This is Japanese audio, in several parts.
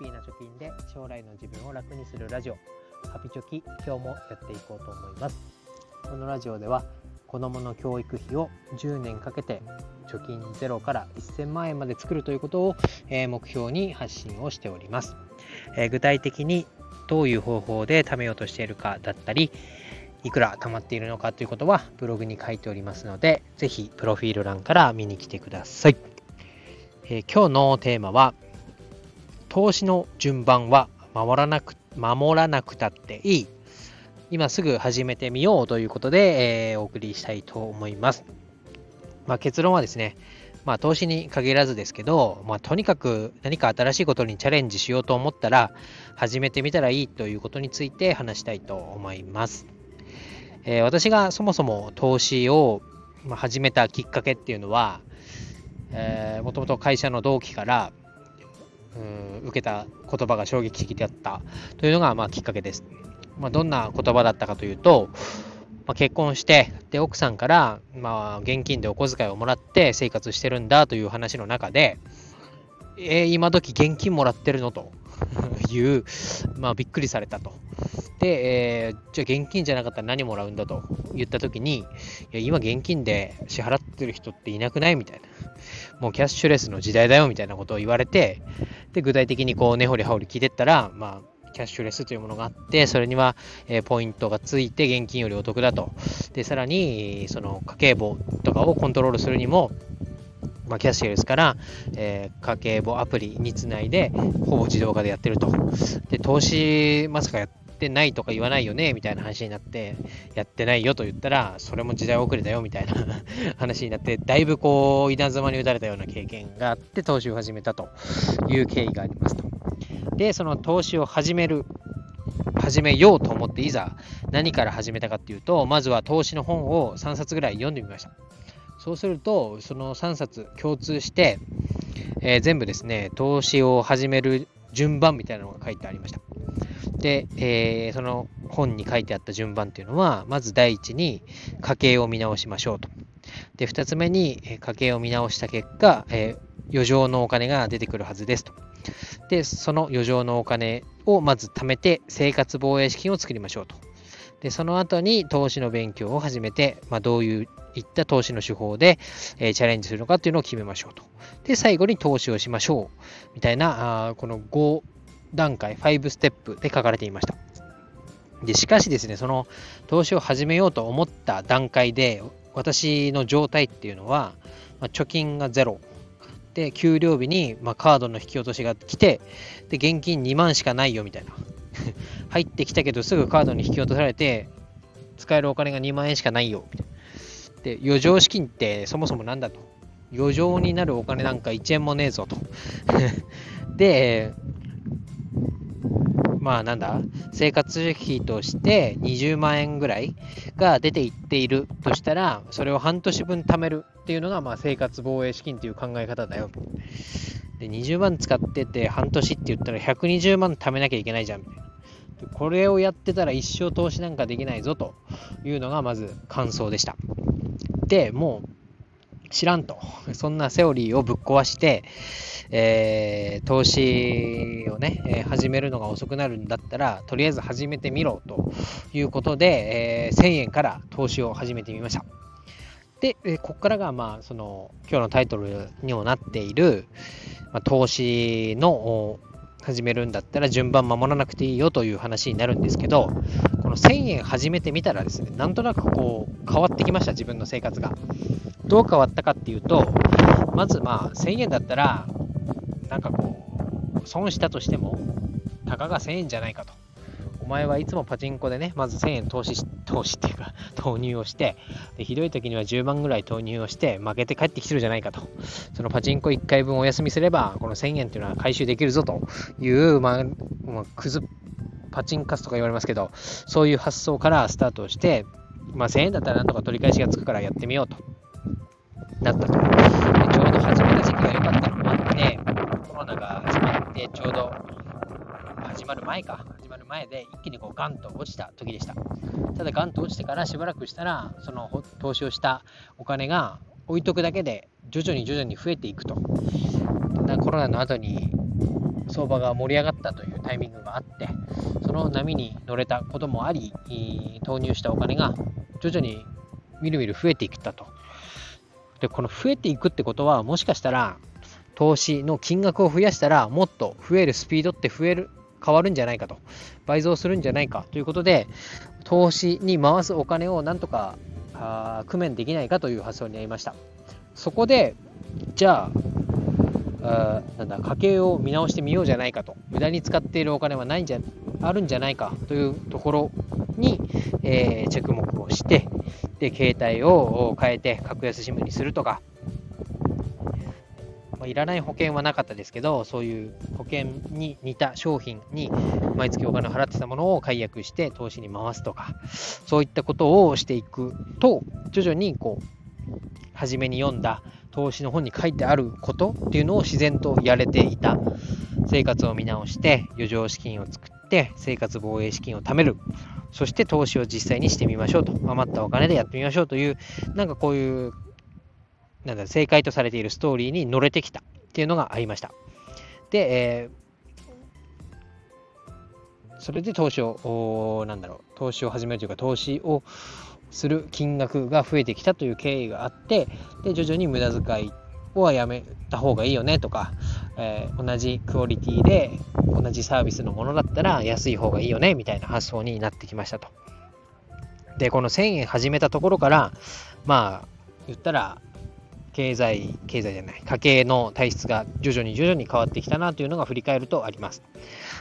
ピーな貯金で将来の自分を楽にするラジオハピチョキ今日もやっていこうと思います。このラジオでは子どもの教育費を10年かけて貯金ゼロから1000万円まで作るということを、目標に発信をしております、具体的にどういう方法で貯めようとしているかだったりいくら貯まっているのかということはブログに書いておりますのでぜひプロフィール欄から見に来てください、えー、今日のテーマは投資の順番は守らなく守らなくたっていい今すぐ始めてみようということで、えー、お送りしたいと思います。まあ、結論はですね、まあ、投資に限らずですけど、まあ、とにかく何か新しいことにチャレンジしようと思ったら、始めてみたらいいということについて話したいと思います。えー、私がそもそも投資を始めたきっかけっていうのは、えー、もともと会社の同期からうん受けた言葉が衝撃的だったというのが、まあ、きっかけです。まあ、どんな言葉だったかというと、まあ、結婚してで奥さんから、まあ、現金でお小遣いをもらって生活してるんだという話の中で、えー、今時現金もらってるの？という、まあ、びっくりされたと。で、えー、じゃあ現金じゃなかったら何もらうんだと言った時に、いや今現金で支払ってる人っていなくないみたいな。もうキャッシュレスの時代だよみたいなことを言われて、で、具体的にこう根掘り葉掘り聞いてったら、まあ、キャッシュレスというものがあって、それには、えポイントがついて現金よりお得だと。で、さらに、その家計簿とかをコントロールするにも、まあ、キャッシュレスから、えー、家計簿アプリにつないで、ほぼ自動化でやってると。で、投資、まさかやってないとか言わないよねみたいな話になって、やってないよと言ったら、それも時代遅れだよみたいな 話になって、だいぶこう、稲妻に打たれたような経験があって、投資を始めたという経緯がありますと。で、その投資を始める、始めようと思って、いざ何から始めたかっていうと、まずは投資の本を3冊ぐらい読んでみました。そうすると、その3冊共通して、えー、全部ですね、投資を始める順番みたいなのが書いてありました。で、えー、その本に書いてあった順番っていうのは、まず第一に家計を見直しましょうと。で、2つ目に家計を見直した結果、えー、余剰のお金が出てくるはずですと。で、その余剰のお金をまず貯めて生活防衛資金を作りましょうと。で、その後に投資の勉強を始めて、まあ、どういういった投資の手法で、えー、チャレンジするのかっていうのを決めましょうと。で、最後に投資をしましょう。みたいな、あこの5段階、5ステップで書かれていました。で、しかしですね、その投資を始めようと思った段階で、私の状態っていうのは、まあ、貯金がゼロで、給料日に、まあ、カードの引き落としが来て、で、現金2万しかないよみたいな。入ってきたけど、すぐカードに引き落とされて、使えるお金が2万円しかないよ。みたいなで、余剰資金ってそもそもなんだと。余剰になるお金なんか1円もねえぞと。で、まあなんだ、生活費として20万円ぐらいが出ていっているとしたら、それを半年分貯めるっていうのがまあ生活防衛資金という考え方だよ。で、20万使ってて半年って言ったら120万貯めなきゃいけないじゃんみたいな。これをやってたら一生投資なんかできないぞというのがまず感想でした。で、もう知らんと。そんなセオリーをぶっ壊して、えー、投資をね、始めるのが遅くなるんだったら、とりあえず始めてみろということで、えー、1000円から投資を始めてみました。で、えここからが、まあ、その、今日のタイトルにもなっている、まあ、投資の始めるんだったら順番守らなくていいよという話になるんですけど、この1000円始めてみたらですね、なんとなくこう変わってきました、自分の生活が。どう変わったかっていうと、まずまあ1000円だったら、なんかこう、損したとしても、たかが1000円じゃないかと。お前はいつもパチンコでね、まず1000円投資 投資っていうか、投入をして、でひどい時には10万ぐらい投入をして、負けて帰ってきてるじゃないかと。そのパチンコ1回分お休みすれば、この1000円っていうのは回収できるぞという、まあ、まあ、くず、パチンカスとか言われますけど、そういう発想からスタートして、まあ、1000円だったらなんとか取り返しがつくからやってみようと。なったと。でちょうど始めた時期が良かったのもあって、コロナが始まって、ちょうど始まる前か、始まる前で一気にこうガンと落ちた時でした。ただガンと落ちてからしばらくしたら、その投資をしたお金が置いとくだけで徐々に徐々に増えていくと。だコロナの後に相場が盛り上がったというタイミングがあってその波に乗れたこともあり投入したお金が徐々にみるみる増えていったとでこの増えていくってことはもしかしたら投資の金額を増やしたらもっと増えるスピードって増える変わるんじゃないかと。倍増するんじゃないか。ということで投資に回すお金をなんとかあ工面できないかという発想になりました。そこでじゃああなんだ家計を見直してみようじゃないかと。無駄に使っているお金はないんじゃあるんじゃないかというところに、えー、着目をしてで携帯を変えて格安 SIM にするとかまあ、いらない保険はなかったですけど、そういう保険に似た商品に毎月お金を払ってたものを解約して投資に回すとか、そういったことをしていくと、徐々にこう、初めに読んだ投資の本に書いてあることっていうのを自然とやれていた。生活を見直して、余剰資金を作って、生活防衛資金を貯める。そして投資を実際にしてみましょうと。余ったお金でやってみましょうという、なんかこういうなんだ正解とされているストーリーに乗れてきたっていうのがありました。で、えー、それで投資を、なんだろう、投資を始めるというか、投資をする金額が増えてきたという経緯があって、で、徐々に無駄遣いはやめた方がいいよねとか、えー、同じクオリティで同じサービスのものだったら安い方がいいよねみたいな発想になってきましたと。で、この1000円始めたところから、まあ、言ったら経済、経済じゃない、家計の体質が徐々に徐々に変わってきたなというのが振り返るとあります。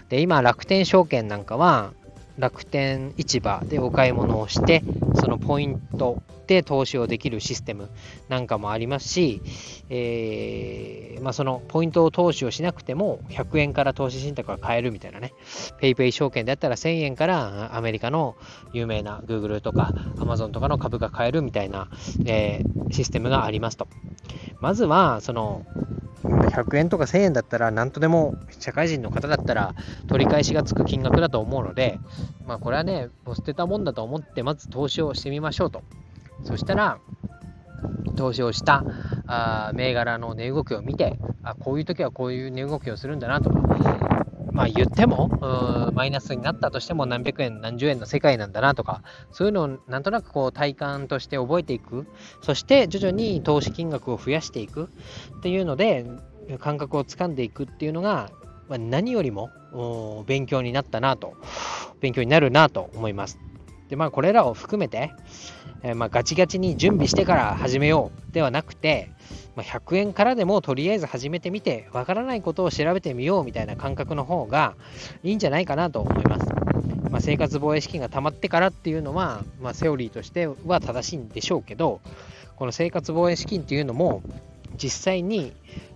で、今、楽天証券なんかは、楽天市場でお買い物をして、そのポイントで投資をできるシステムなんかもありますし、えー、まあ、そのポイントを投資をしなくても100円から投資信託が買えるみたいなね、PayPay 証券であったら1000円からアメリカの有名な Google とか Amazon とかの株が買えるみたいな、えー、システムがありますと。まずは、その、100円とか1000円だったらなんとでも社会人の方だったら取り返しがつく金額だと思うので、まあこれはね、もう捨てたもんだと思ってまず投資をしてみましょうと。そしたら、投資をしたあ銘柄の値動きを見てあ、こういう時はこういう値動きをするんだなとか、まあ言っても、マイナスになったとしても何百円、何十円の世界なんだなとか、そういうのをなんとなくこう体感として覚えていく、そして徐々に投資金額を増やしていくっていうので、感覚をつかんでいくっていうのが、ま、何よりも勉強になったなと、勉強になるなと思います。で、まあこれらを含めて、えー、まあ、ガチガチに準備してから始めようではなくて、まあ、100円からでもとりあえず始めてみて、わからないことを調べてみようみたいな感覚の方がいいんじゃないかなと思います。まあ、生活防衛資金が溜まってからっていうのは、まあ、セオリーとしては正しいんでしょうけど、この生活防衛資金っていうのも、実際に、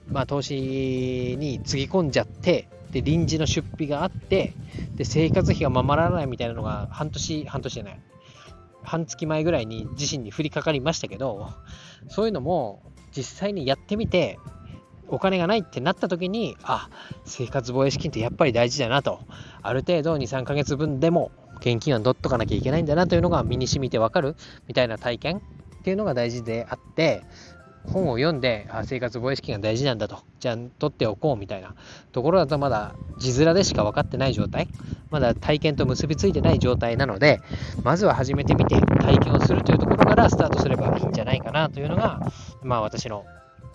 まあ、投資につぎ込んじゃって、で臨時の出費があってで生活費が守らないみたいなのが半年半年じゃない。半月前ぐらいに自身に降りかかりましたけど、そういうのも実際にやってみて、お金がないってなった時に、あ、生活防衛資金ってやっぱり大事だなと、ある程度2、3ヶ月分でも現金は取っとかなきゃいけないんだなというのが身に染みてわかるみたいな体験っていうのが大事であって、本を読んであ生活防衛資金が大事なんだと。じゃあ取っておこうみたいなところだとまだ字面でしか分かってない状態。まだ体験と結びついてない状態なのでまずは始めてみて体験をするというところからスタートすればいいんじゃないかなというのがまあ私の、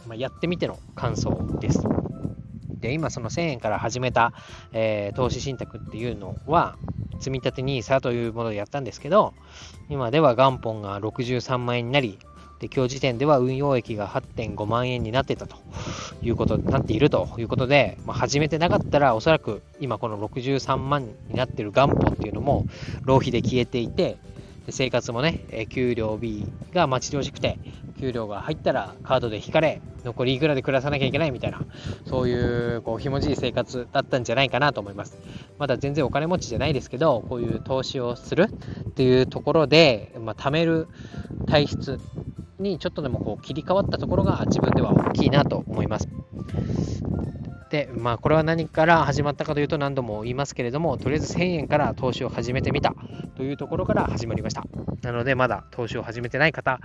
まあ、やってみての感想です。で今その1000円から始めた、えー、投資信託っていうのは積み立て NISA というものでやったんですけど今では元本が63万円になりで、今日時点では運用益が8.5万円になってたということになっているということで、まあ、始めてなかったらおそらく今この63万になっている元本っていうのも浪費で消えていて、生活もね、給料日が待ち遠しくて、給料が入ったらカードで引かれ、残りいくらで暮らさなきゃいけないみたいな、そういうこうひもじい生活だったんじゃないかなと思います。まだ全然お金持ちじゃないですけど、こういう投資をするっていうところで、まあ、貯める体質にちょっとでもこう切り替わったところが自分では大きいなと思います。で、まあ、これは何から始まったかというと何度も言いますけれども、とりあえず1000円から投資を始めてみたというところから始まりました。なので、まだ投資を始めてない方、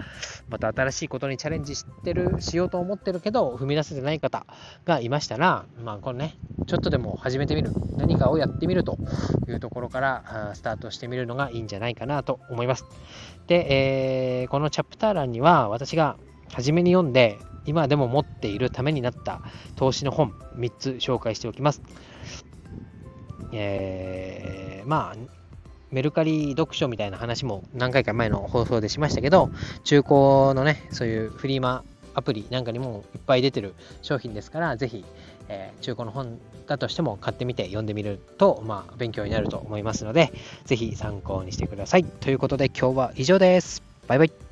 また新しいことにチャレンジしてる、しようと思ってるけど、踏み出せてない方がいましたら、まあ、このね、ちょっとでも始めてみる、何かをやってみるというところからスタートしてみるのがいいんじゃないかなと思います。で、えー、このチャプター欄には私が初めに読んで今でも持っているためになった投資の本3つ紹介しておきます。えー、まあ、メルカリ読書みたいな話も何回か前の放送でしましたけど、中古のね、そういうフリーマアプリなんかにもいっぱい出てる商品ですから、ぜひ、えー、中古の本だとしても買ってみて読んでみると、まあ、勉強になると思いますので、ぜひ参考にしてください。ということで今日は以上です。バイバイ。